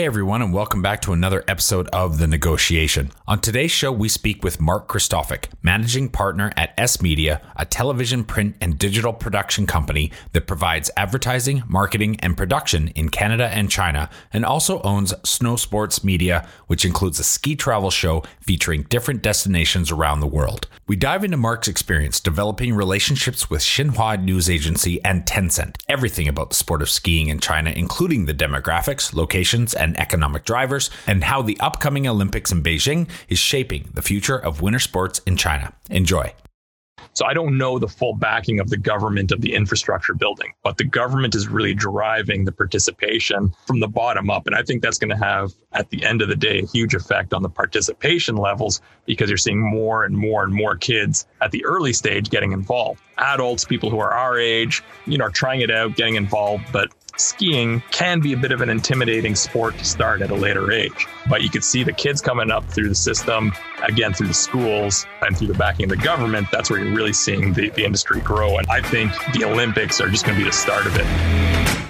Hey everyone, and welcome back to another episode of The Negotiation. On today's show, we speak with Mark Kristofic, managing partner at S Media, a television, print, and digital production company that provides advertising, marketing, and production in Canada and China, and also owns Snow Sports Media, which includes a ski travel show featuring different destinations around the world. We dive into Mark's experience developing relationships with Xinhua News Agency and Tencent, everything about the sport of skiing in China, including the demographics, locations, and economic drivers, and how the upcoming Olympics in Beijing is shaping the future of winter sports in China. Enjoy. So I don't know the full backing of the government of the infrastructure building, but the government is really driving the participation from the bottom up. And I think that's going to have, at the end of the day, a huge effect on the participation levels because you're seeing more and more and more kids at the early stage getting involved. Adults, people who are our age, you know, are trying it out, getting involved, but skiing can be a bit of an intimidating sport to start at a later age. But you could see the kids coming up through the system, again, through the schools and through the backing of the government. That's where you're really seeing the, the industry grow. And I think the Olympics are just going to be the start of it.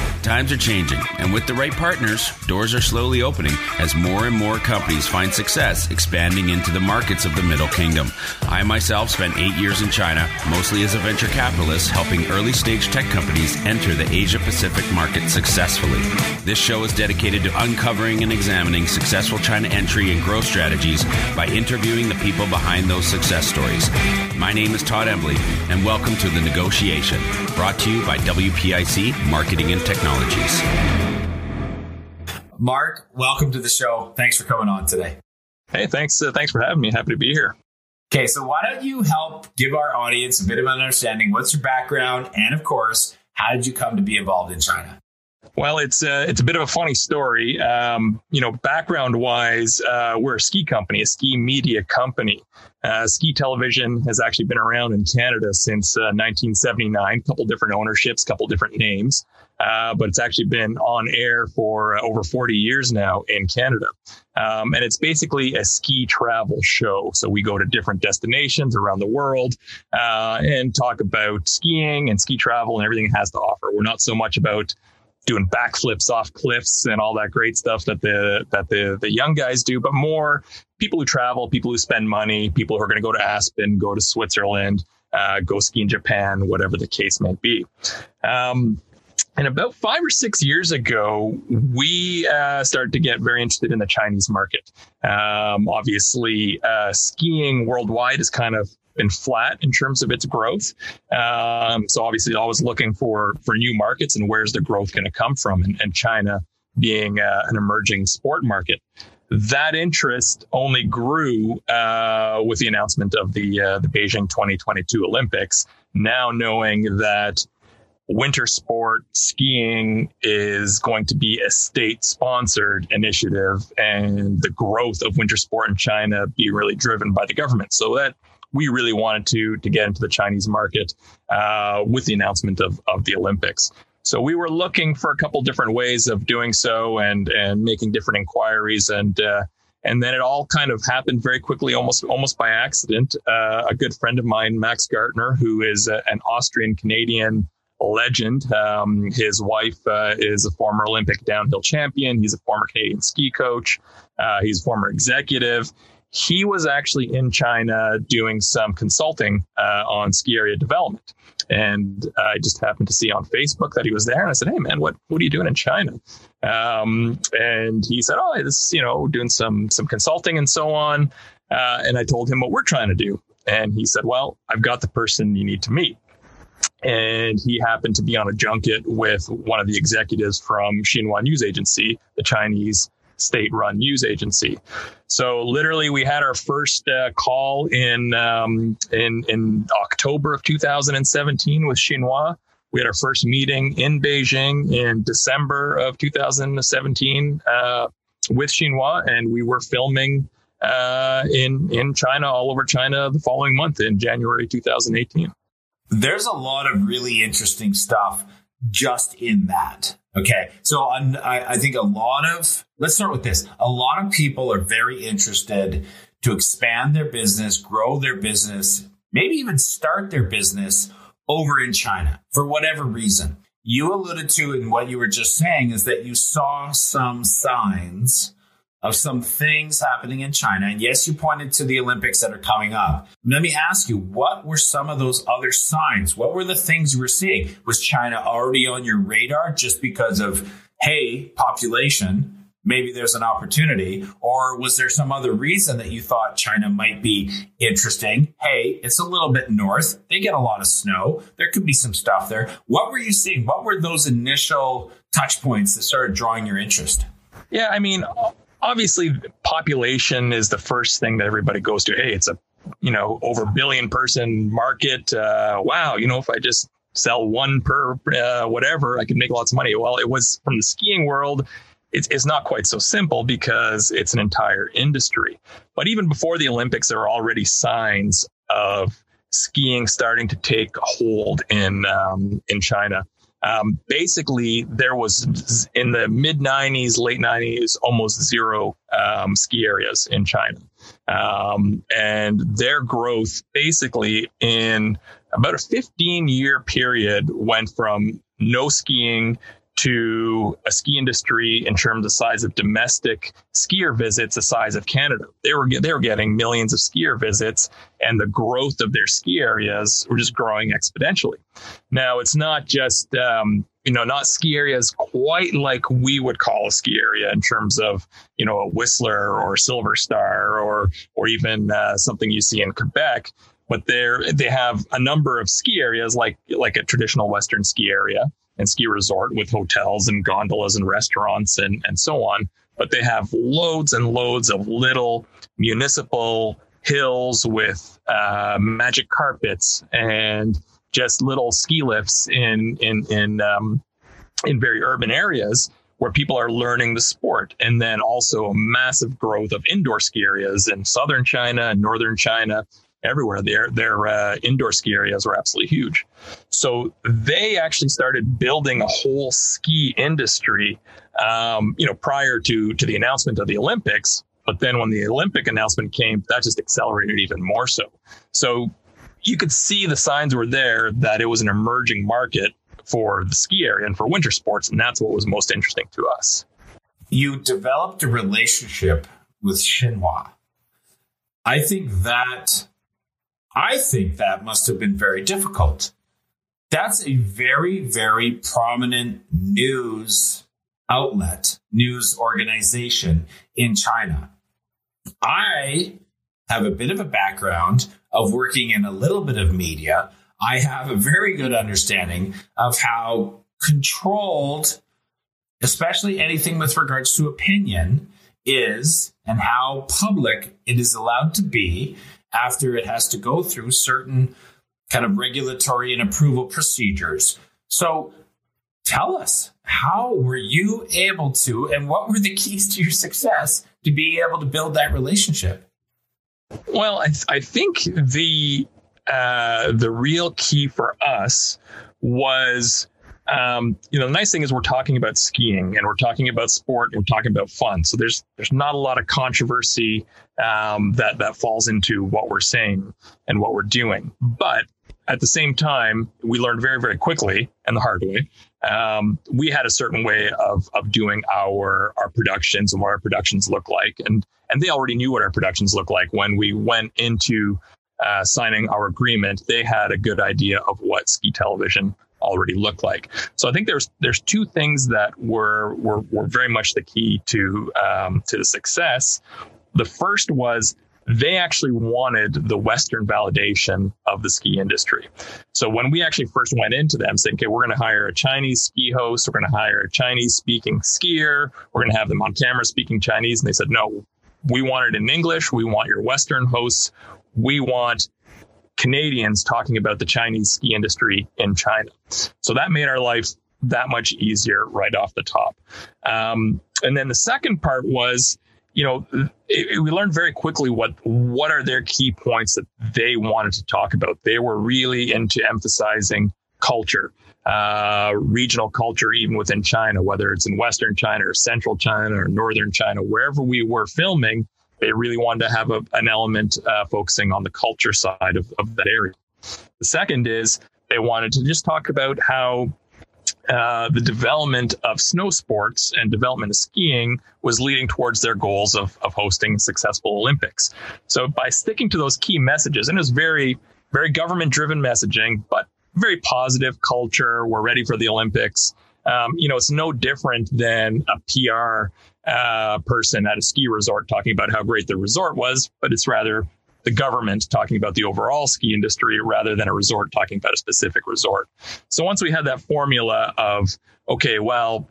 Times are changing, and with the right partners, doors are slowly opening as more and more companies find success expanding into the markets of the Middle Kingdom. I myself spent eight years in China, mostly as a venture capitalist, helping early stage tech companies enter the Asia Pacific market successfully. This show is dedicated to uncovering and examining successful China entry and growth strategies by interviewing the people behind those success stories. My name is Todd Embley, and welcome to The Negotiation, brought to you by WPIC Marketing and Technology. Technologies. Mark, welcome to the show. Thanks for coming on today. Hey, thanks. Uh, thanks for having me. Happy to be here. Okay, so why don't you help give our audience a bit of an understanding? What's your background, and of course, how did you come to be involved in China? Well, it's a, uh, it's a bit of a funny story. Um, you know, background wise, uh, we're a ski company, a ski media company. Uh, ski television has actually been around in Canada since uh, 1979, a couple different ownerships, a couple different names. Uh, but it's actually been on air for uh, over 40 years now in Canada. Um, and it's basically a ski travel show. So we go to different destinations around the world and talk about skiing and ski travel and everything it has to offer. We're not so much about doing backflips off cliffs and all that great stuff that the that the the young guys do, but more people who travel, people who spend money, people who are going to go to Aspen, go to Switzerland, uh, go ski in Japan, whatever the case might be. Um, and about five or six years ago, we uh, started to get very interested in the Chinese market. Um, obviously, uh, skiing worldwide is kind of been flat in terms of its growth. Um, so obviously, always looking for for new markets and where's the growth going to come from, and, and China being uh, an emerging sport market. That interest only grew uh, with the announcement of the uh, the Beijing 2022 Olympics. Now knowing that winter sport skiing is going to be a state sponsored initiative and the growth of winter sport in China be really driven by the government. So that we really wanted to to get into the Chinese market uh, with the announcement of, of the Olympics. So we were looking for a couple different ways of doing so and and making different inquiries and uh, and then it all kind of happened very quickly, almost almost by accident. Uh, a good friend of mine, Max Gartner, who is a, an Austrian Canadian legend. Um, his wife uh, is a former Olympic downhill champion. He's a former Canadian ski coach. Uh, he's a former executive. He was actually in China doing some consulting uh, on ski area development. And I just happened to see on Facebook that he was there. And I said, Hey, man, what, what are you doing in China? Um, and he said, Oh, this, you know, doing some, some consulting and so on. Uh, and I told him what we're trying to do. And he said, Well, I've got the person you need to meet and he happened to be on a junket with one of the executives from Xinhua News Agency, the Chinese state-run news agency. So literally, we had our first uh, call in um, in in October of 2017 with Xinhua. We had our first meeting in Beijing in December of 2017 uh, with Xinhua, and we were filming uh, in in China, all over China, the following month in January 2018. There's a lot of really interesting stuff just in that. Okay. So I, I think a lot of, let's start with this. A lot of people are very interested to expand their business, grow their business, maybe even start their business over in China for whatever reason. You alluded to in what you were just saying is that you saw some signs of some things happening in China. And yes, you pointed to the Olympics that are coming up. Let me ask you, what were some of those other signs? What were the things you were seeing? Was China already on your radar just because of, hey, population? Maybe there's an opportunity. Or was there some other reason that you thought China might be interesting? Hey, it's a little bit north. They get a lot of snow. There could be some stuff there. What were you seeing? What were those initial touch points that started drawing your interest? Yeah, I mean, obviously population is the first thing that everybody goes to. Hey, it's a you know over billion person market. Uh, wow, you know if I just sell one per uh, whatever, I can make lots of money. Well, it was from the skiing world. It's, it's not quite so simple because it's an entire industry. But even before the Olympics, there are already signs of skiing starting to take hold in um, in China. Um, basically, there was in the mid 90s, late 90s, almost zero um, ski areas in China. Um, and their growth basically in about a 15 year period went from no skiing to a ski industry in terms of size of domestic skier visits the size of Canada. They were they were getting millions of skier visits, and the growth of their ski areas were just growing exponentially. Now it's not just um, you know not ski areas quite like we would call a ski area in terms of you know a Whistler or Silver Star or or even uh, something you see in Quebec. But they they have a number of ski areas like like a traditional Western ski area and ski resort with hotels and gondolas and restaurants and, and so on. But they have loads and loads of little municipal hills with uh, magic carpets and just little ski lifts in in in um, in very urban areas where people are learning the sport, and then also a massive growth of indoor ski areas in southern China and northern China everywhere. Their their uh, indoor ski areas were absolutely huge. So they actually started building a whole ski industry, um, you know, prior to to the announcement of the Olympics. But then when the Olympic announcement came, that just accelerated even more so. So you could see the signs were there that it was an emerging market for the ski area and for winter sports, and that's what was most interesting to us. You developed a relationship with Xinhua. I think that I think that must have been very difficult. That's a very, very prominent news outlet, news organization in China. I have a bit of a background of working in a little bit of media. I have a very good understanding of how controlled, especially anything with regards to opinion, is and how public it is allowed to be after it has to go through certain kind of regulatory and approval procedures. So tell us, how were you able to, and what were the keys to your success to be able to build that relationship? Well, I, th- I think the uh, the real key for us was um, you know, the nice thing is we're talking about skiing and we're talking about sport and we're talking about fun. So there's there's not a lot of controversy um, that that falls into what we're saying and what we're doing. But at the same time, we learned very very quickly and the hard way. Um, we had a certain way of of doing our our productions and what our productions look like, and and they already knew what our productions look like when we went into uh, signing our agreement. They had a good idea of what ski television already look like. So I think there's there's two things that were were, were very much the key to um, to the success. The first was they actually wanted the Western validation of the ski industry. So when we actually first went into them saying, okay, we're going to hire a Chinese ski host, we're going to hire a Chinese speaking skier, we're going to have them on camera speaking Chinese. And they said, no, we want it in English. We want your Western hosts. We want Canadians talking about the Chinese ski industry in China. So that made our life that much easier right off the top. Um, and then the second part was, you know, it, it, we learned very quickly what what are their key points that they wanted to talk about. They were really into emphasizing culture, uh, regional culture, even within China, whether it's in Western China or Central China or Northern China, wherever we were filming, they really wanted to have a, an element uh, focusing on the culture side of, of that area. The second is they wanted to just talk about how uh, the development of snow sports and development of skiing was leading towards their goals of, of hosting successful Olympics. So by sticking to those key messages, and it was very, very government driven messaging, but very positive culture. We're ready for the Olympics. Um, you know, it's no different than a PR uh, person at a ski resort talking about how great the resort was, but it's rather the government talking about the overall ski industry rather than a resort talking about a specific resort. So once we had that formula of, okay, well,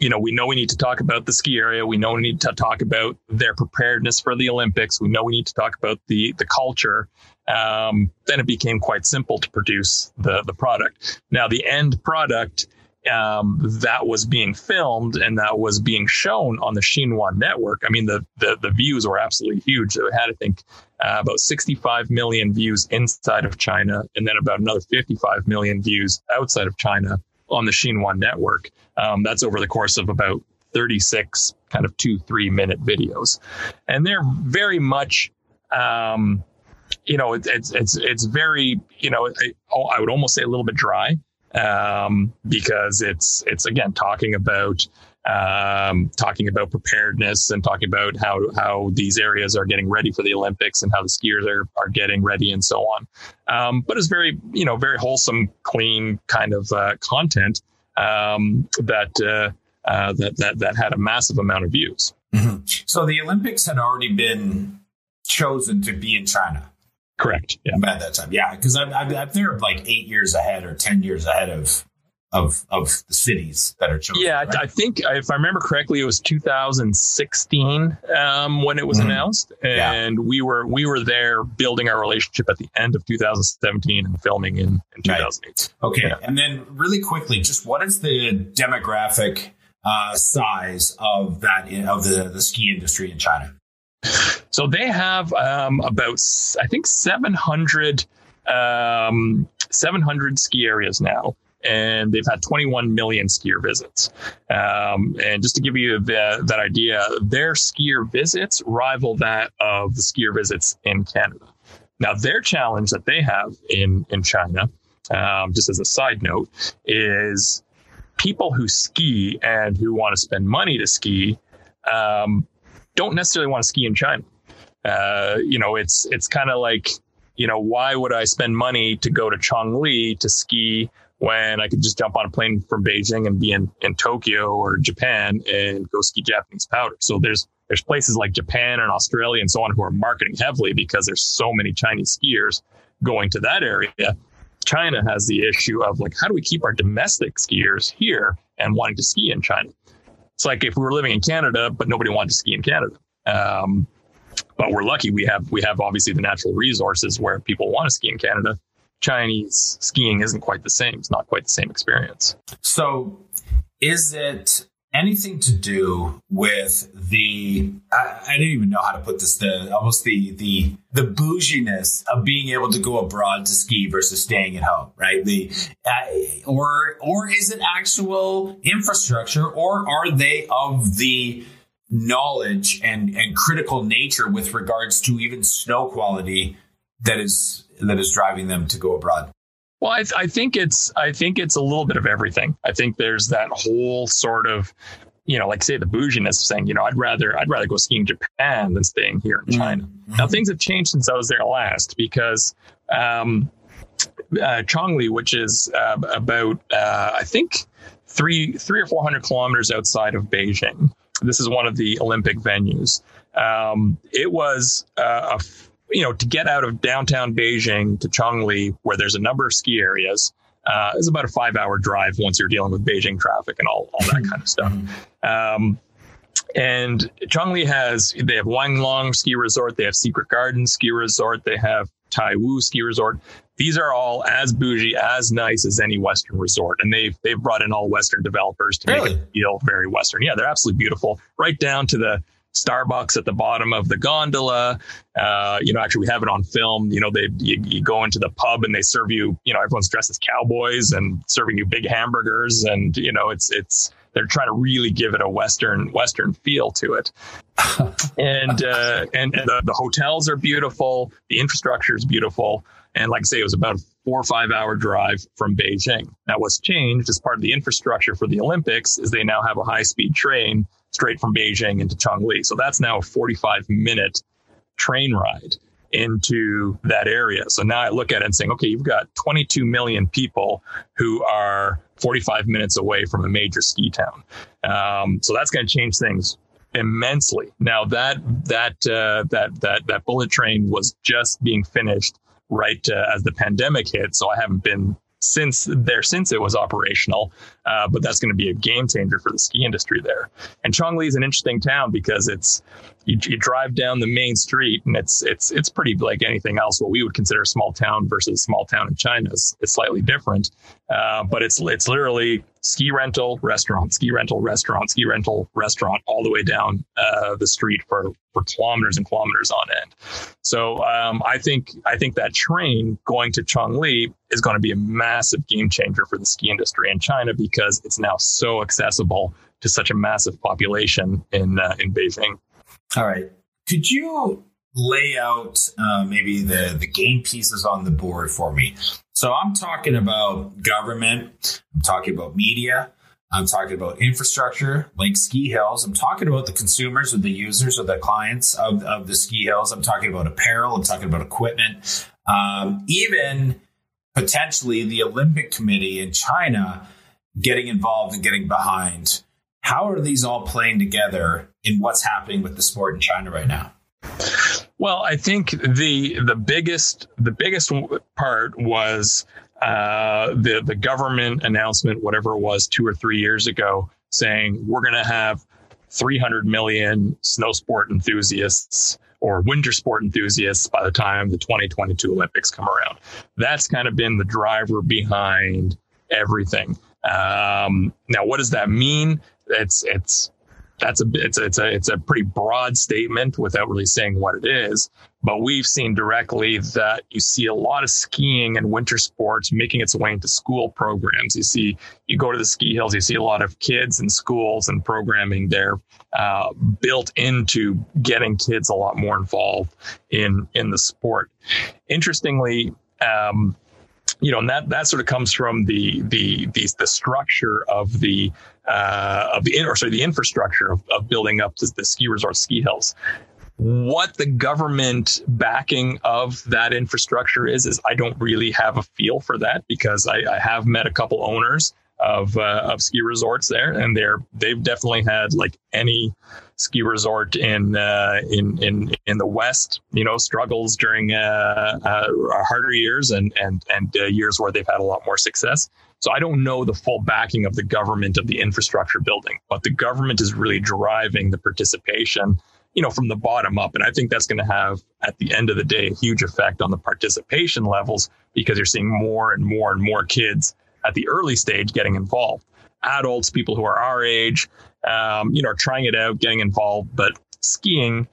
you know, we know we need to talk about the ski area. We know we need to talk about their preparedness for the Olympics. We know we need to talk about the the culture. Um, then it became quite simple to produce the the product. Now the end product um, that was being filmed and that was being shown on the Xinhua network. I mean, the the, the views were absolutely huge. It had, I think, uh, about 65 million views inside of China, and then about another 55 million views outside of China on the Xinhua network. Um, that's over the course of about 36 kind of two, three minute videos. And they're very much, um, you know, it, it's, it's, it's very, you know, I, I would almost say a little bit dry um, because it's, it's again, talking about, um, talking about preparedness and talking about how how these areas are getting ready for the Olympics and how the skiers are are getting ready and so on. Um, but it's very you know very wholesome, clean kind of uh, content um, that, uh, uh, that that that had a massive amount of views. Mm-hmm. So the Olympics had already been chosen to be in China. Correct. Yeah. At that time, yeah, because I'm, I'm, they're like eight years ahead or ten years ahead of of of the cities that are chosen. Yeah, right? I think if I remember correctly, it was 2016 um, when it was mm-hmm. announced, and yeah. we were we were there building our relationship at the end of 2017 and filming in, in 2008. Right. Okay, yeah. and then really quickly, just what is the demographic uh, size of that of the the ski industry in China? So they have um, about I think 700 um, 700 ski areas now and they've had 21 million skier visits. Um, and just to give you that idea, their skier visits rival that of the skier visits in Canada. Now, their challenge that they have in in China, um, just as a side note, is people who ski and who want to spend money to ski um, don't necessarily want to ski in China. Uh, you know, it's it's kind of like you know, why would I spend money to go to Chongli to ski when I could just jump on a plane from Beijing and be in, in Tokyo or Japan and go ski Japanese powder. So there's there's places like Japan and Australia and so on who are marketing heavily because there's so many Chinese skiers going to that area. China has the issue of like, how do we keep our domestic skiers here and wanting to ski in China? It's like if we were living in Canada, but nobody wanted to ski in Canada. Um, but we're lucky we have we have obviously the natural resources where people want to ski in Canada. Chinese skiing isn't quite the same. It's not quite the same experience. So, is it anything to do with the I, I don't even know how to put this the almost the the the bouginess of being able to go abroad to ski versus staying at home right the uh, or or is it actual infrastructure or are they of the knowledge and and critical nature with regards to even snow quality that is that is driving them to go abroad? Well, I, th- I think it's I think it's a little bit of everything. I think there's that whole sort of you know, like say the bouginess saying, you know, I'd rather I'd rather go skiing Japan than staying here in China. Mm-hmm. Now things have changed since I was there last because um, uh, Chongli, which is uh, about uh, I think three three or four hundred kilometers outside of Beijing. This is one of the Olympic venues. Um, it was uh, a you know, to get out of downtown Beijing to Chongli, where there's a number of ski areas, uh, is about a five hour drive once you're dealing with Beijing traffic and all, all that kind of stuff. Um, and Chongli has, they have Wanlong ski resort, they have Secret Garden ski resort, they have Taiwu ski resort. These are all as bougie, as nice as any Western resort. And they've, they've brought in all Western developers to really? make it feel very Western. Yeah, they're absolutely beautiful, right down to the, Starbucks at the bottom of the gondola. Uh, you know, actually, we have it on film. You know, they you, you, go into the pub and they serve you. You know, everyone's dressed as cowboys and serving you big hamburgers, and you know, it's it's they're trying to really give it a western western feel to it. and, uh, and and the, the hotels are beautiful. The infrastructure is beautiful. And like I say, it was about a four or five hour drive from Beijing. Now, what's changed as part of the infrastructure for the Olympics is they now have a high speed train straight from Beijing into Chongli. So that's now a 45 minute train ride into that area. So now I look at it and saying, okay, you've got 22 million people who are 45 minutes away from a major ski town. Um, so that's going to change things immensely. Now that that uh, that that that bullet train was just being finished right uh, as the pandemic hit, so I haven't been since there since it was operational. Uh, but that's going to be a game changer for the ski industry there. And Chongli is an interesting town because it's you, you, drive down the main street and it's it's it's pretty like anything else. What we would consider a small town versus a small town in China is, is slightly different. Uh, but it's it's literally ski rental restaurant, ski rental restaurant, ski rental restaurant, all the way down uh, the street for for kilometers and kilometers on end. So um, I think I think that train going to Chongli is going to be a massive game changer for the ski industry in China because it's now so accessible to such a massive population in uh, in Beijing. All right, could you lay out uh, maybe the the game pieces on the board for me? So I'm talking about government. I'm talking about media. I'm talking about infrastructure like ski hills. I'm talking about the consumers or the users or the clients of, of the ski hills. I'm talking about apparel. I'm talking about equipment. Um, even potentially the Olympic Committee in China getting involved and getting behind. How are these all playing together in what's happening with the sport in China right now? Well, I think the the biggest the biggest part was uh, the the government announcement, whatever it was, two or three years ago, saying we're going to have 300 million snow sport enthusiasts or winter sport enthusiasts by the time the 2022 Olympics come around. That's kind of been the driver behind everything. Um, now, what does that mean? It's it's that's a it's a, it's a it's a pretty broad statement without really saying what it is. But we've seen directly that you see a lot of skiing and winter sports making its way into school programs. You see, you go to the ski hills, you see a lot of kids in schools and programming there uh, built into getting kids a lot more involved in in the sport. Interestingly. Um, you know, and that that sort of comes from the the the, the structure of the uh, of the or sorry the infrastructure of, of building up the, the ski resort ski hills. What the government backing of that infrastructure is is I don't really have a feel for that because I, I have met a couple owners of uh, of ski resorts there, and they're they've definitely had like any ski resort in uh, in in in the West, you know, struggles during uh, uh, harder years and and and uh, years where they've had a lot more success. So I don't know the full backing of the government of the infrastructure building, but the government is really driving the participation, you know, from the bottom up, and I think that's going to have, at the end of the day, a huge effect on the participation levels because you're seeing more and more and more kids at the early stage getting involved. Adults, people who are our age, um, you know, trying it out, getting involved. But skiing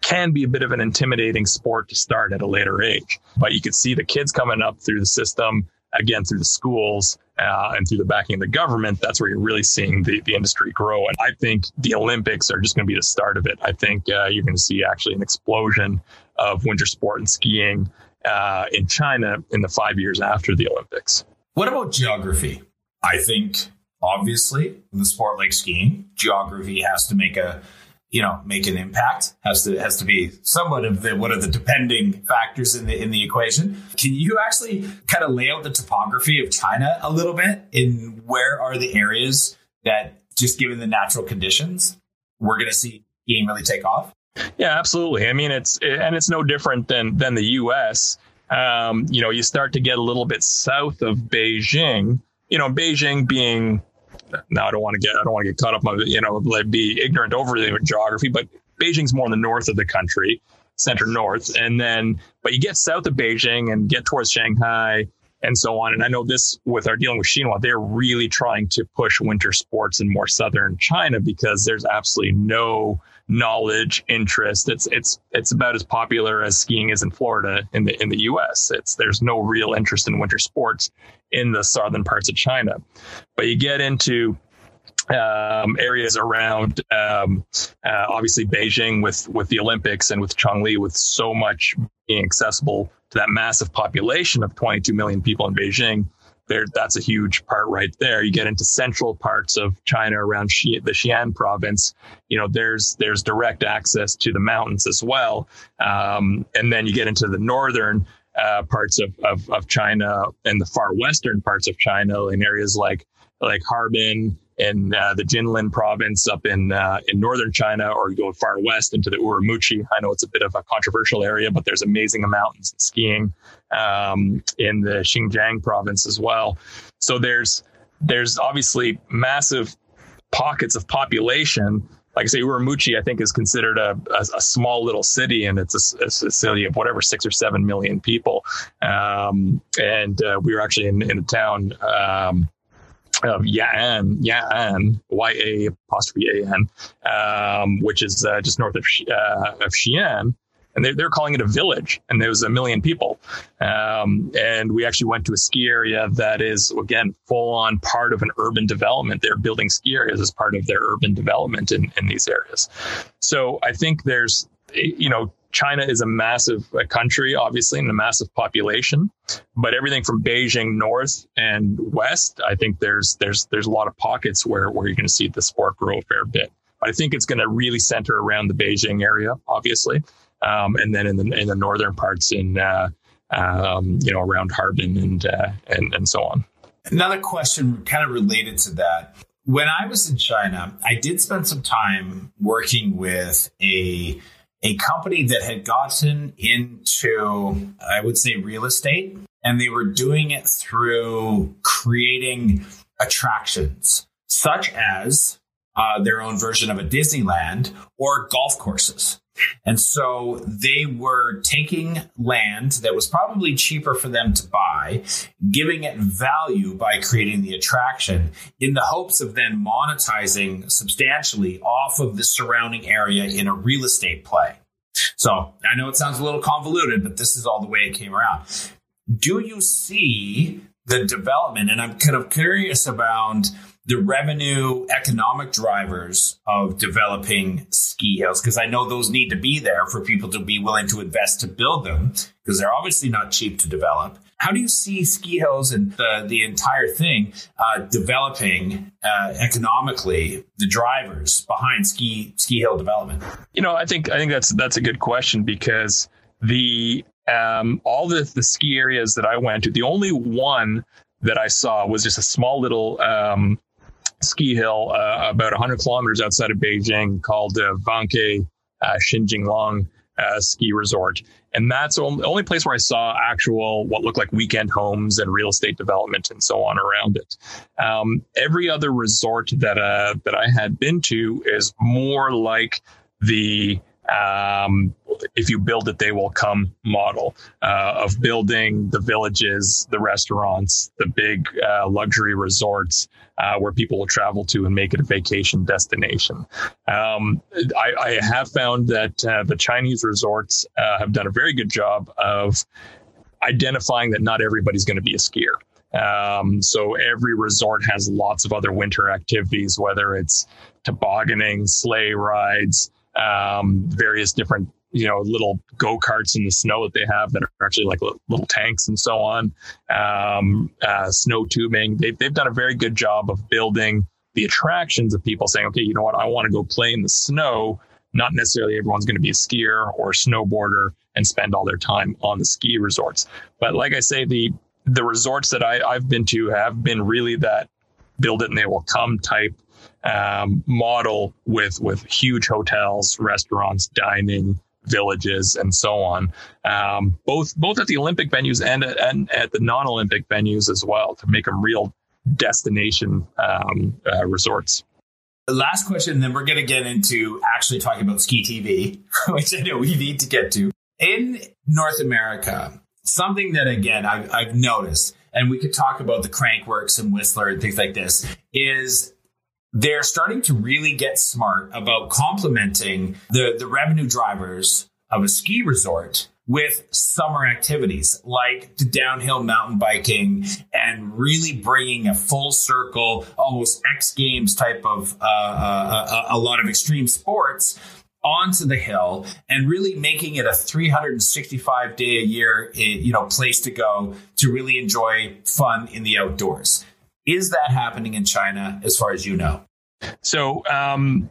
can be a bit of an intimidating sport to start at a later age. But you could see the kids coming up through the system, again, through the schools uh, and through the backing of the government. That's where you're really seeing the, the industry grow. And I think the Olympics are just going to be the start of it. I think uh, you're going to see actually an explosion of winter sport and skiing uh, in China in the five years after the Olympics. What about geography? I think obviously in the sport like skiing, geography has to make a you know make an impact has to has to be somewhat of the what are the depending factors in the in the equation. Can you actually kind of lay out the topography of china a little bit? In where are the areas that just given the natural conditions we're going to see skiing really take off? Yeah absolutely. I mean it's and it's no different than than the us um, you know, you start to get a little bit south of Beijing. You know, Beijing being now I don't want to get I don't want to get caught up on you know be ignorant over the geography, but Beijing's more in the north of the country, center north, and then but you get south of Beijing and get towards Shanghai, and so on. And I know this with our dealing with Xinhua, they're really trying to push winter sports in more southern China because there's absolutely no knowledge, interest. It's it's it's about as popular as skiing is in Florida in the in the US. It's there's no real interest in winter sports in the southern parts of China. But you get into um, areas around um, uh, obviously Beijing with with the Olympics and with Chongli with so much being accessible to that massive population of 22 million people in Beijing. There, that's a huge part right there. You get into central parts of China around Xi, the Xi'an province. You know, there's there's direct access to the mountains as well, um, and then you get into the northern uh, parts of, of, of China and the far western parts of China in areas like like Harbin in uh, the Jilin province up in uh, in northern China, or go far west into the Urumqi. I know it's a bit of a controversial area, but there's amazing mountains and skiing um, in the Xinjiang province as well. So there's there's obviously massive pockets of population. Like I say, Urumqi, I think, is considered a, a, a small little city, and it's a, a, city of whatever six or seven million people. Um, and uh, we were actually in, in a town um, of Ya'an, Ya'an, Y-A apostrophe A-N, um, which is uh, just north of, uh, of Xi'an. And they, they're calling it a village, and there was a million people. Um, and we actually went to a ski area that is, again, full on part of an urban development. They're building ski areas as part of their urban development in, in these areas. So I think there's, you know, China is a massive uh, country, obviously, and a massive population. But everything from Beijing north and west, I think there's there's there's a lot of pockets where where you're going to see the sport grow a fair bit. But I think it's going to really center around the Beijing area, obviously, um, and then in the in the northern parts in uh, um, you know around Harbin and uh, and and so on. Another question, kind of related to that. When I was in China, I did spend some time working with a a company that had gotten into, I would say, real estate, and they were doing it through creating attractions such as uh, their own version of a Disneyland or golf courses. And so they were taking land that was probably cheaper for them to buy, giving it value by creating the attraction in the hopes of then monetizing substantially off of the surrounding area in a real estate play. So I know it sounds a little convoluted, but this is all the way it came around. Do you see the development? And I'm kind of curious about the revenue economic drivers of developing ski hills because I know those need to be there for people to be willing to invest to build them because they're obviously not cheap to develop. How do you see ski hills and the, the entire thing uh, developing uh, economically? The drivers behind ski ski hill development. You know, I think I think that's that's a good question because the um, all the the ski areas that I went to, the only one that I saw was just a small little um, ski hill uh, about 100 kilometers outside of Beijing called uh, Vanke uh, uh, Ski Resort. And that's the only place where I saw actual what looked like weekend homes and real estate development and so on around it. Um, every other resort that uh, that I had been to is more like the um, if you build it, they will come model uh, of building the villages, the restaurants, the big uh, luxury resorts uh, where people will travel to and make it a vacation destination. Um, I, I, have found that uh, the Chinese resorts uh, have done a very good job of identifying that not everybody's going to be a skier. Um, so every resort has lots of other winter activities, whether it's tobogganing, sleigh rides, um, various different you know little go karts in the snow that they have that are actually like little tanks and so on. Um, uh, snow tubing. They've they've done a very good job of building the attractions of people saying, okay, you know what, I want to go play in the snow. Not necessarily everyone's going to be a skier or a snowboarder and spend all their time on the ski resorts. But like I say, the the resorts that I, I've been to have been really that build it and they will come type um, model with with huge hotels, restaurants, dining, villages, and so on. Um, both both at the Olympic venues and and at the non-Olympic venues as well to make them real destination um, uh, resorts. last question, and then we're going to get into actually talking about ski TV, which I know we need to get to. In North America, something that again I've, I've noticed and we could talk about the Crankworx and Whistler and things like this, is they're starting to really get smart about complementing the, the revenue drivers of a ski resort with summer activities like the downhill mountain biking and really bringing a full circle, almost X Games type of uh, uh, a, a lot of extreme sports onto the hill and really making it a 365 day a year eh, you know place to go to really enjoy fun in the outdoors. Is that happening in china as far as you know so um,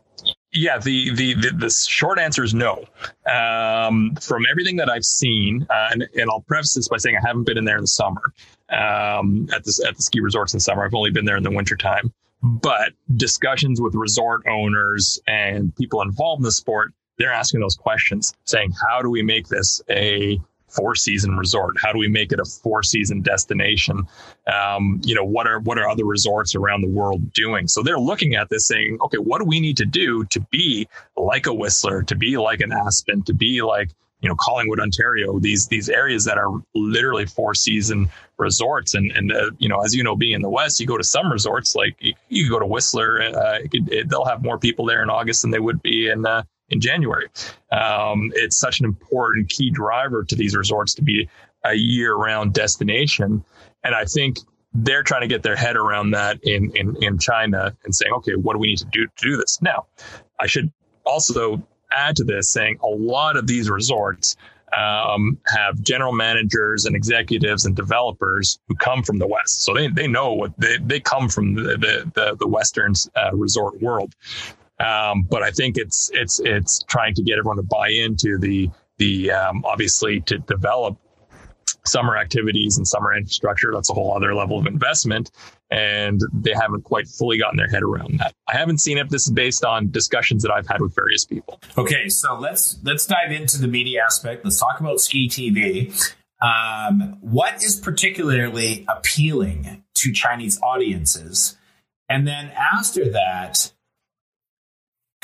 yeah, the, the, the the short answer is no. Um, from everything that I've seen, uh, and, and I'll preface this by saying I haven't been in there in the summer um, at this at the ski resorts in summer. I've only been there in the wintertime. But discussions with resort owners and people involved in the sport, they're asking those questions, saying, "How do we make this a four season resort? How do we make it a four season destination? Um, you know, what are what are other resorts around the world doing? So they're looking at this saying, okay, what do we need to do to be like a Whistler, to be like an Aspen, to be like you know Collingwood, Ontario, these these areas that are literally four season resorts, and and uh, you know as you know, being in the West, you go to some resorts like you, you go to Whistler, uh, it it, they'll have more people there in August than they would be in uh, in January. Um, it's such an important key driver to these resorts to be a year round destination. And I think they're trying to get their head around that in, in, in China and saying, okay, what do we need to do to do this? Now, I should also add to this saying a lot of these resorts um, have general managers and executives and developers who come from the West. So they, they know what they, they come from the, the, the, the Western uh, resort world. Um, but I think it's it's it's trying to get everyone to buy into the the um, obviously to develop summer activities and summer infrastructure. That's a whole other level of investment, and they haven't quite fully gotten their head around that. I haven't seen if this is based on discussions that I've had with various people. Okay, so let's let's dive into the media aspect. Let's talk about ski TV. Um, what is particularly appealing to Chinese audiences? And then after that,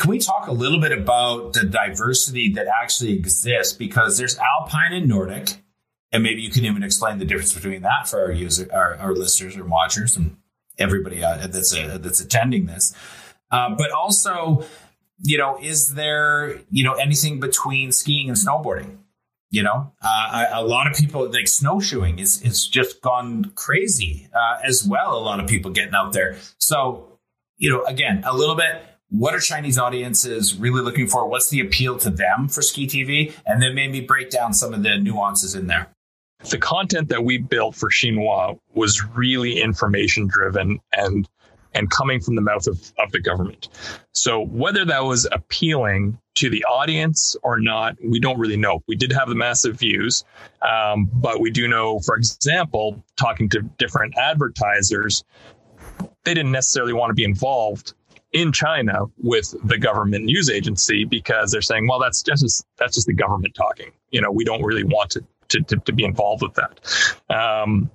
can we talk a little bit about the diversity that actually exists? Because there's Alpine and Nordic, and maybe you can even explain the difference between that for our user, our, our listeners and watchers, and everybody uh, that's uh, that's attending this. Uh, but also, you know, is there you know anything between skiing and snowboarding? You know, uh, a lot of people like snowshoeing is is just gone crazy uh, as well. A lot of people getting out there. So, you know, again, a little bit what are Chinese audiences really looking for? What's the appeal to them for Ski TV? And then maybe break down some of the nuances in there. The content that we built for Xinhua was really information driven and and coming from the mouth of, of the government. So whether that was appealing to the audience or not, we don't really know. We did have the massive views, um, but we do know, for example, talking to different advertisers, they didn't necessarily want to be involved in China with the government news agency because they're saying, well, that's just that's just the government talking. You know, we don't really want to to, to, to be involved with that. Um,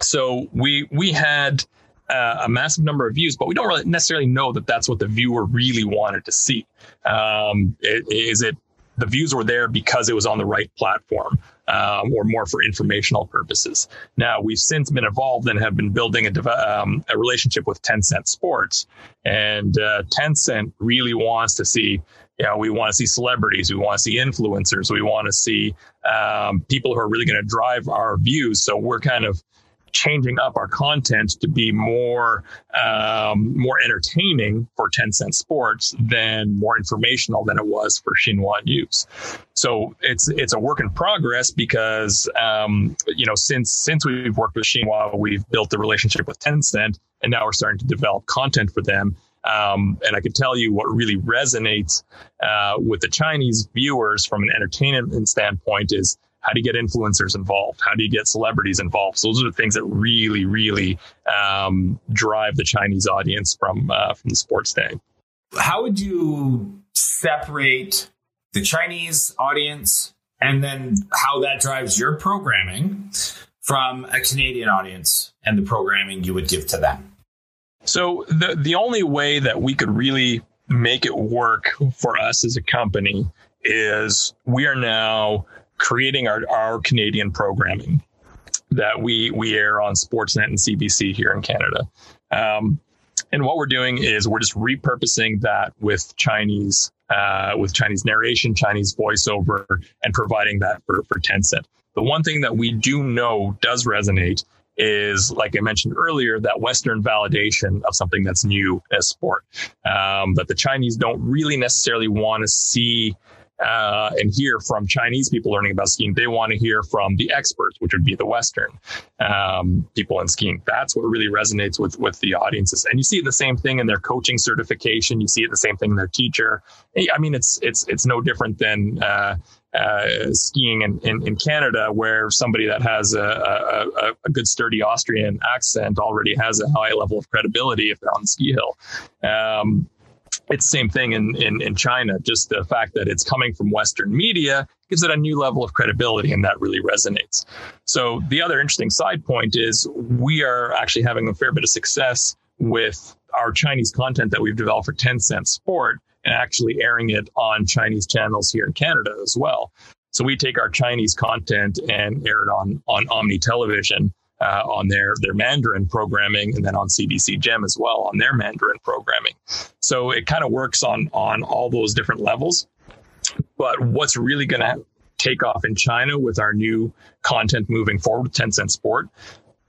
so we we had uh, a massive number of views, but we don't really necessarily know that that's what the viewer really wanted to see. Um, it, is it the views were there because it was on the right platform? Um, or more for informational purposes. Now, we've since been involved and have been building a, um, a relationship with Tencent Sports. And uh, Tencent really wants to see you know, we want to see celebrities, we want to see influencers, we want to see um, people who are really going to drive our views. So we're kind of changing up our content to be more um, more entertaining for Tencent Sports than more informational than it was for Xinhua News. So it's it's a work in progress because um, you know since since we've worked with Xinhua, we've built a relationship with Tencent, and now we're starting to develop content for them. Um, and I can tell you what really resonates uh, with the Chinese viewers from an entertainment standpoint is how do you get influencers involved? How do you get celebrities involved? So those are the things that really, really um, drive the Chinese audience from uh, from the sports day. How would you separate the Chinese audience and then how that drives your programming from a Canadian audience and the programming you would give to them? So the the only way that we could really make it work for us as a company is we are now creating our, our Canadian programming. that we we air on Sportsnet and CBC here in Canada. Um, and what we're doing is we're just repurposing that with Chinese uh, with Chinese narration, Chinese voiceover, and providing that for, for Tencent. The one thing that we do know does resonate is, like I mentioned earlier, that Western validation of something that's new as sport. Um, the Chinese don't really necessarily want to see uh, and hear from Chinese people learning about skiing. They want to hear from the experts, which would be the Western um, people in skiing. That's what really resonates with with the audiences. And you see the same thing in their coaching certification. You see it the same thing in their teacher. I mean, it's it's it's no different than. Uh, uh, skiing in, in, in, Canada, where somebody that has a, a, a, good, sturdy Austrian accent already has a high level of credibility if they're on the ski hill. Um, it's the same thing in, in, in China. Just the fact that it's coming from Western media gives it a new level of credibility, and that really resonates. So, the other interesting side point is we are actually having a fair bit of success with our Chinese content that we've developed for Tencent Sport and actually airing it on Chinese channels here in Canada as well. So we take our Chinese content and air it on on Omni Television uh, on their their Mandarin programming, and then on CBC Gem as well on their Mandarin programming. So it kind of works on on all those different levels. But what's really going to take off in China with our new content moving forward with Tencent Sport,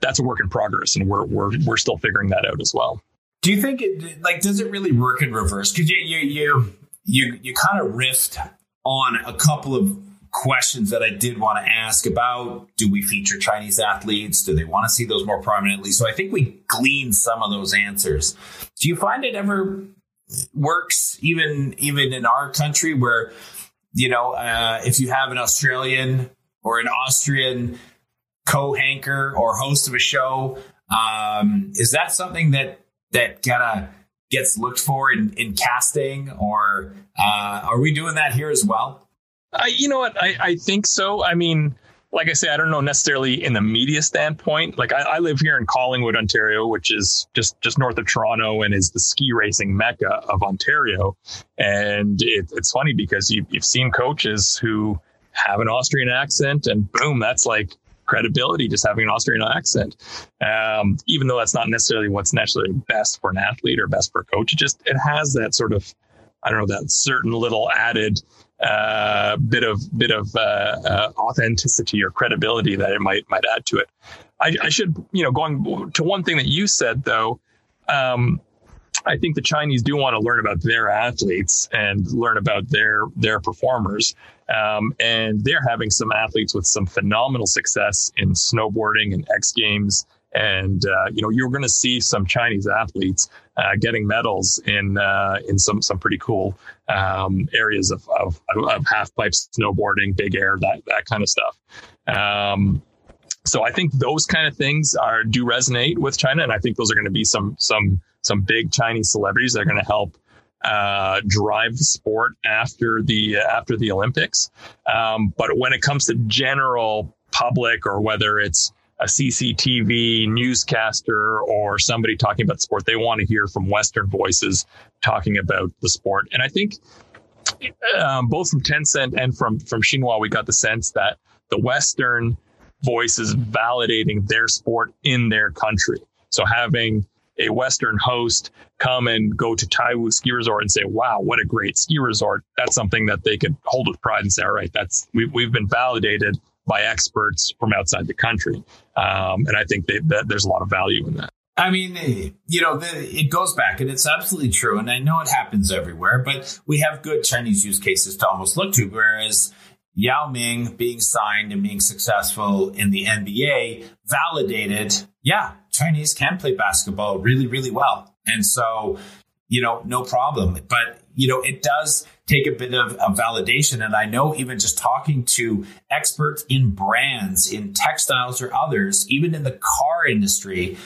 that's a work in progress, and we're we're we're still figuring that out as well. Do you think it like does it really work in reverse? Because you you you you you kind of riffed on a couple of questions that I did want to ask about do we feature Chinese athletes? Do they want to see those more prominently? So I think we gleaned some of those answers. Do you find it ever works even even in our country where you know uh, if you have an Australian or an Austrian co-anchor or host of a show um, is that something that that kind of gets looked for in, in casting or uh, are we doing that here as well uh, you know what? I, I think so. I mean, like I say, I don't know necessarily in the media standpoint. Like I, I, live here in Collingwood, Ontario, which is just just north of Toronto and is the ski racing mecca of Ontario. And it, it's funny because you, you've seen coaches who have an Austrian accent, and boom, that's like credibility just having an Austrian accent. Um, even though that's not necessarily what's necessarily best for an athlete or best for a coach, it just it has that sort of I don't know that certain little added uh, bit of bit of uh, uh, authenticity or credibility that it might might add to it. I, I, should, you know, going to one thing that you said though. Um, I think the Chinese do want to learn about their athletes and learn about their their performers. Um, and they're having some athletes with some phenomenal success in snowboarding and X Games and uh, you know you're going to see some Chinese athletes uh, getting medals in uh, in some some pretty cool um, areas of, of, of half pipe snowboarding, big air, that that kind of stuff. Um, so I think those kind of things are do resonate with China, and I think those are going to be some some some big Chinese celebrities that are going to help uh, drive the sport after the uh, after the Olympics. Um, but when it comes to general public or whether it's a CCTV newscaster or somebody talking about the sport. They want to hear from Western voices talking about the sport. And I think um, both from Tencent and from from Xinhua, we got the sense that the Western voice is validating their sport in their country. So having a Western host come and go to Taiwu ski resort and say, "Wow, what a great ski resort!" That's something that they could hold with pride and say, "All right, that's we've we've been validated by experts from outside the country. Um, and I think they, that there's a lot of value in that. I mean, you know, the, it goes back and it's absolutely true. And I know it happens everywhere, but we have good Chinese use cases to almost look to. Whereas Yao Ming being signed and being successful in the NBA validated, yeah, Chinese can play basketball really, really well. And so, you know, no problem. But, you know, it does take a bit of, of validation. And I know even just talking to experts in brands, in textiles or others, even in the car industry,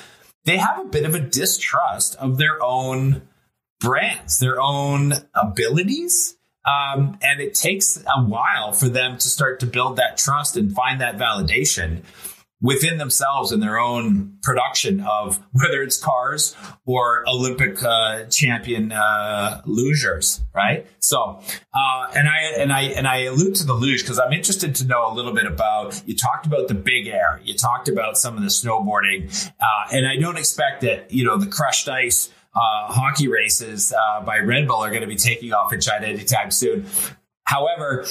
they have a bit of a distrust of their own brands, their own abilities. Um, and it takes a while for them to start to build that trust and find that validation. Within themselves and their own production of whether it's cars or Olympic uh, champion uh, lugers, right? So, uh, and I and I and I allude to the luge because I'm interested to know a little bit about. You talked about the big air, you talked about some of the snowboarding, uh, and I don't expect that you know the crushed ice. Uh, hockey races uh, by Red Bull are going to be taking off in China anytime soon. However,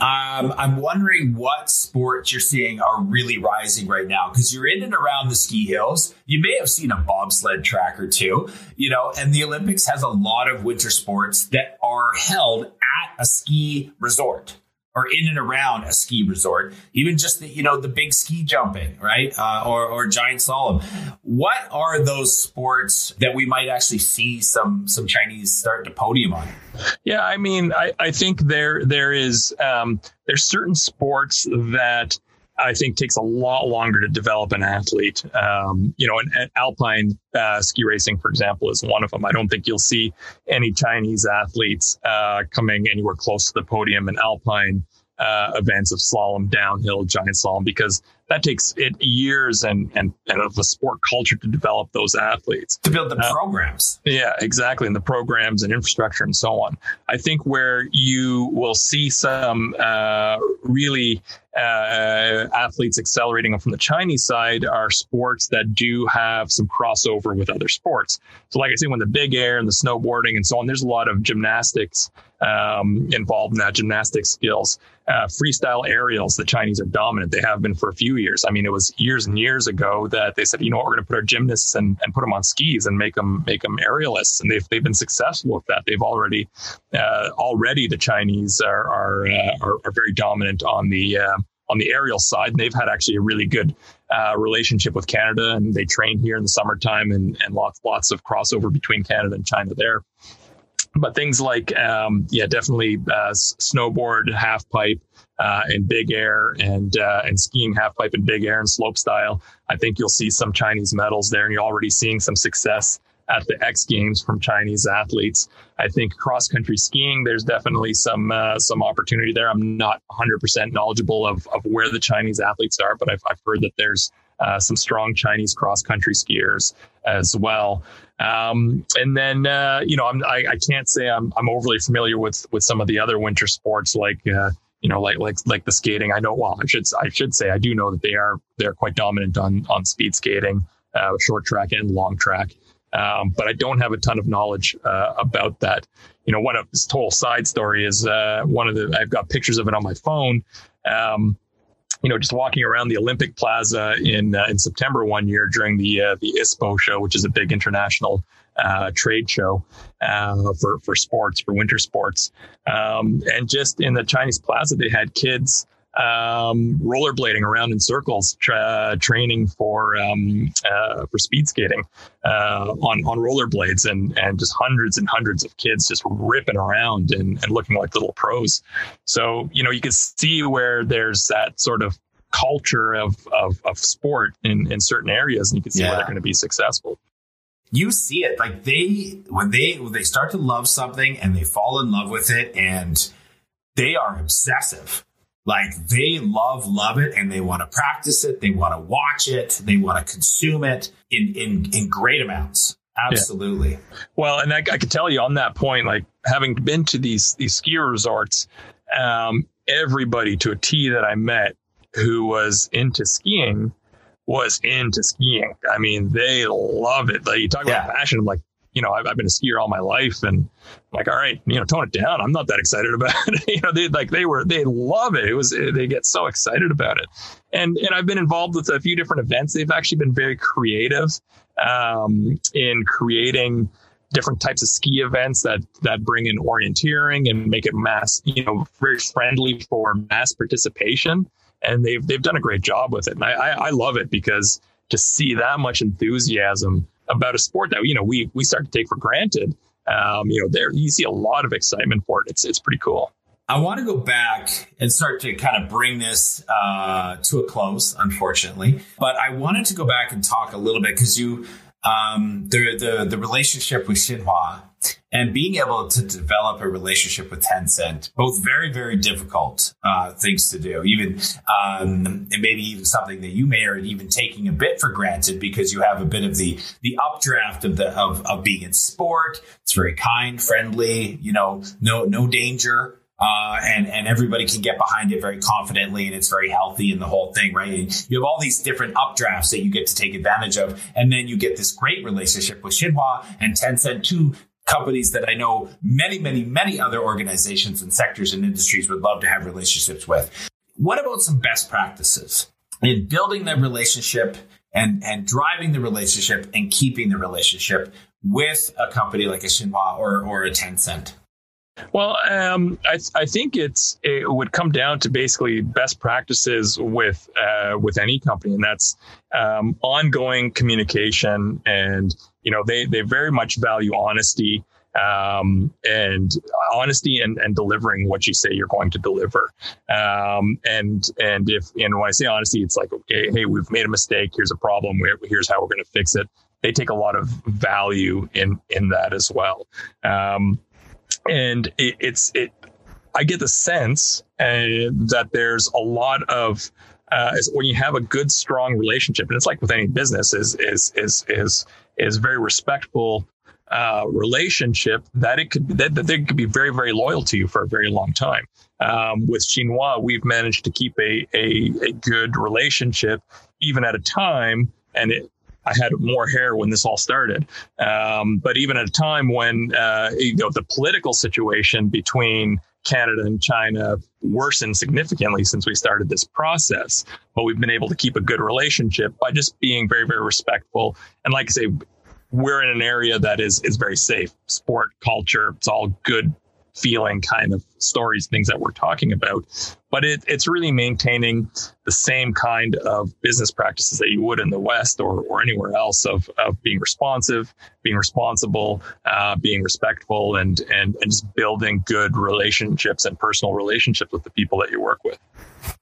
um, I'm wondering what sports you're seeing are really rising right now because you're in and around the ski hills. You may have seen a bobsled track or two, you know, and the Olympics has a lot of winter sports that are held at a ski resort or in and around a ski resort, even just the, you know, the big ski jumping, right? Uh, or, or giant slalom. What are those sports that we might actually see some, some Chinese start to podium on? Yeah. I mean, I, I think there, there is, um, there's certain sports that, I think takes a lot longer to develop an athlete. Um, you know, and, alpine uh, ski racing, for example, is one of them. I don't think you'll see any Chinese athletes uh, coming anywhere close to the podium in alpine uh, events of slalom, downhill, giant slalom, because that takes it years and, and, and of a sport culture to develop those athletes. To build the uh, programs. Yeah, exactly. And the programs and infrastructure and so on. I think where you will see some uh, really uh, athletes accelerating from the Chinese side are sports that do have some crossover with other sports. So, like I say, when the big air and the snowboarding and so on, there's a lot of gymnastics um, involved in that, gymnastic skills. Uh, freestyle aerials, the Chinese are dominant. They have been for a few years. I mean, it was years and years ago that they said, you know we're going to put our gymnasts and, and put them on skis and make them make them aerialists, and they've they've been successful with that. They've already uh, already the Chinese are are, uh, are, are very dominant on the uh, on the aerial side, and they've had actually a really good uh, relationship with Canada, and they train here in the summertime, and and lots lots of crossover between Canada and China there but things like um, yeah definitely uh, snowboard half pipe uh, and big air and uh, and skiing half pipe and big air and slope style. I think you'll see some chinese medals there and you're already seeing some success at the x games from chinese athletes. I think cross country skiing there's definitely some uh, some opportunity there. I'm not 100% knowledgeable of, of where the chinese athletes are but i've, I've heard that there's uh, some strong Chinese cross country skiers as well. Um, and then, uh, you know, I, I, can't say I'm, I'm overly familiar with, with some of the other winter sports like, uh, you know, like, like, like the skating. I know, well, I should, I should say, I do know that they are, they're quite dominant on, on speed skating, uh, short track and long track. Um, but I don't have a ton of knowledge uh, about that. You know, one of this total side story is uh, one of the I've got pictures of it on my phone. Um, you know, just walking around the Olympic Plaza in uh, in September one year during the uh, the ISPO show, which is a big international uh, trade show uh, for for sports for winter sports, um, and just in the Chinese Plaza, they had kids um, rollerblading around in circles, tra- training for um, uh, for speed skating uh, on on rollerblades, and and just hundreds and hundreds of kids just ripping around and, and looking like little pros. So you know you can see where there's that sort of culture of of, of sport in in certain areas, and you can see yeah. where they're going to be successful you see it like they when they when they start to love something and they fall in love with it and they are obsessive like they love love it and they want to practice it they want to watch it they want to consume it in in in great amounts absolutely yeah. well and I, I could tell you on that point like having been to these these ski resorts um everybody to a t that i met who was into skiing was into skiing. I mean, they love it. Like you talk yeah. about passion. I'm like, you know, I've, I've, been a skier all my life, and like, all right, you know, tone it down. I'm not that excited about it. you know, they like they were they love it. It was they get so excited about it, and and I've been involved with a few different events. They've actually been very creative um, in creating different types of ski events that that bring in orienteering and make it mass, you know, very friendly for mass participation and they've they've done a great job with it. And I, I, I love it because to see that much enthusiasm about a sport that you know we we start to take for granted, um, you know, there you see a lot of excitement for it. It's it's pretty cool. I want to go back and start to kind of bring this uh, to a close, unfortunately. But I wanted to go back and talk a little bit because you, um, the, the the relationship with Xinhua and being able to develop a relationship with Tencent, both very, very difficult uh, things to do, even um, and maybe even something that you may are even taking a bit for granted because you have a bit of the the updraft of the of, of being in sport. It's very kind, friendly, you know, no no danger. Uh, and and everybody can get behind it very confidently, and it's very healthy and the whole thing, right? And you have all these different updrafts that you get to take advantage of, and then you get this great relationship with Xinhua and Tencent, two companies that I know many, many, many other organizations and sectors and industries would love to have relationships with. What about some best practices in building the relationship and, and driving the relationship and keeping the relationship with a company like a Xinhua or, or a Tencent? Well, um, I, I, think it's it would come down to basically best practices with uh, with any company, and that's um, ongoing communication. And you know, they they very much value honesty um, and honesty and, and delivering what you say you're going to deliver. Um, and and if and when I say honesty, it's like okay, hey, we've made a mistake. Here's a problem. Here's how we're going to fix it. They take a lot of value in in that as well. Um, and it, it's it. I get the sense uh, that there's a lot of uh, when you have a good, strong relationship, and it's like with any business, is is is is is very respectful uh, relationship that it could that, that they could be very very loyal to you for a very long time. Um, with Xinhua, we've managed to keep a, a a good relationship even at a time, and it I had more hair when this all started. Um, but even at a time when uh, you know the political situation between Canada and China worsened significantly since we started this process, but we've been able to keep a good relationship by just being very, very respectful. And like I say, we're in an area that is is very safe. Sport, culture, it's all good feeling kind of stories, things that we're talking about. But it, it's really maintaining the same kind of business practices that you would in the West or, or anywhere else of, of being responsive, being responsible, uh, being respectful, and, and, and just building good relationships and personal relationships with the people that you work with.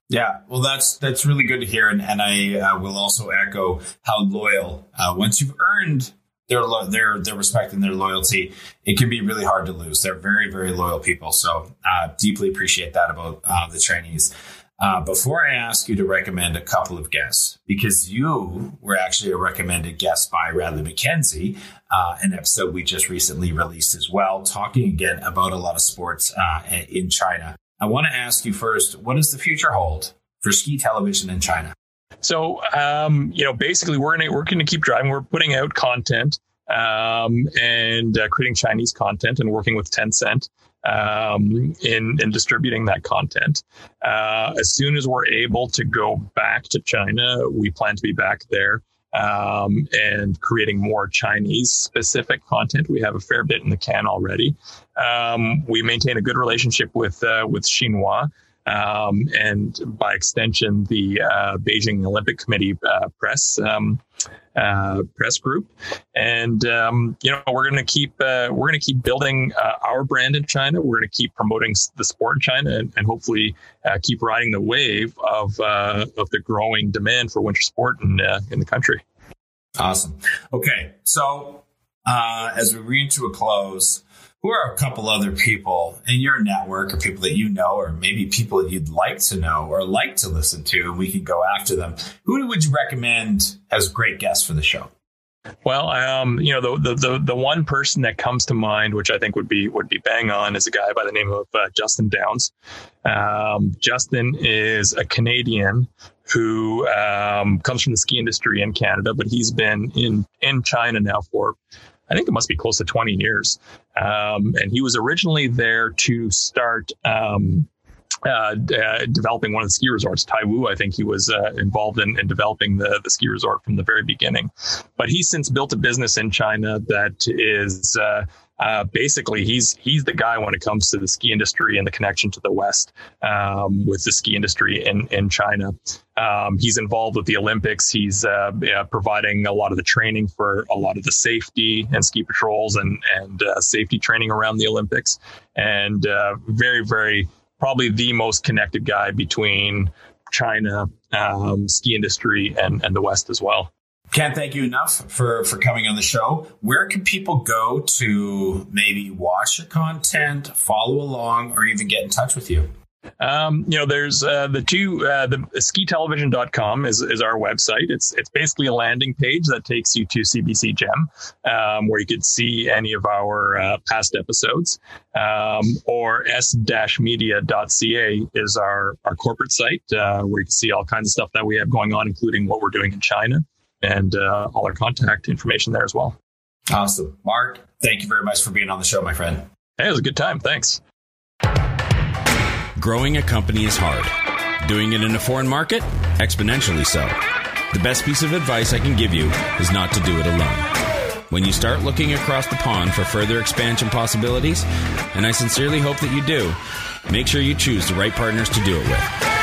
Yeah, well, that's that's really good to hear, and, and I uh, will also echo how loyal. Uh, once you've earned their their their respect and their loyalty, it can be really hard to lose. They're very very loyal people. So uh, deeply appreciate that about uh, the Chinese. Uh, before I ask you to recommend a couple of guests, because you were actually a recommended guest by Radley McKenzie, uh, an episode we just recently released as well, talking again about a lot of sports uh, in China. I want to ask you first, what does the future hold for ski television in China? So, um, you know, basically, we're gonna we're gonna keep driving. We're putting out content um, and uh, creating Chinese content and working with Tencent um, in in distributing that content. Uh, as soon as we're able to go back to China, we plan to be back there. Um, and creating more Chinese specific content. We have a fair bit in the can already. Um, we maintain a good relationship with uh, with Xinhua um, and by extension, the uh, Beijing Olympic Committee uh, press um, uh, press group. And um, you know, we're going to keep uh, we're going to keep building uh, our brand in China. We're going to keep promoting the sport in China, and, and hopefully uh, keep riding the wave of of the growing demand for winter sport in in the country. Awesome. Okay, so as we reach to a close who are a couple other people in your network or people that you know or maybe people that you'd like to know or like to listen to and we can go after them who would you recommend as great guests for the show well, um, you know, the, the, the the one person that comes to mind, which I think would be would be bang on, is a guy by the name of uh, Justin Downs. Um, Justin is a Canadian who um, comes from the ski industry in Canada, but he's been in in China now for I think it must be close to 20 years. Um, and he was originally there to start um, uh, uh, developing one of the ski resorts, Taiwu. I think he was uh, involved in, in, developing the, the ski resort from the very beginning. But he's since built a business in China that is uh, basically he's he's the guy when it comes to the ski industry and the connection to the West um, with the ski industry in in China. Um, he's involved with the Olympics. He's uh, providing a lot of the training for a lot of the safety and ski patrols and and uh, safety training around the Olympics. And uh, very very probably the most connected guy between China, um, ski industry, and and the West as well. Can't thank you enough for for coming on the show. Where can people go to maybe watch your content, follow along, or even get in touch with you? Um, you know, there's uh, the two, uh, the skitelevision.com is, is our website. It's, it's basically a landing page that takes you to CBC Gem, um, where you could see any of our uh, past episodes. Um, or s-media.ca is our, our corporate site, uh, where you can see all kinds of stuff that we have going on, including what we're doing in China and uh, all our contact information there as well. Awesome. Mark, thank you very much for being on the show, my friend. Hey, it was a good time. Thanks. Growing a company is hard. Doing it in a foreign market? Exponentially so. The best piece of advice I can give you is not to do it alone. When you start looking across the pond for further expansion possibilities, and I sincerely hope that you do, make sure you choose the right partners to do it with.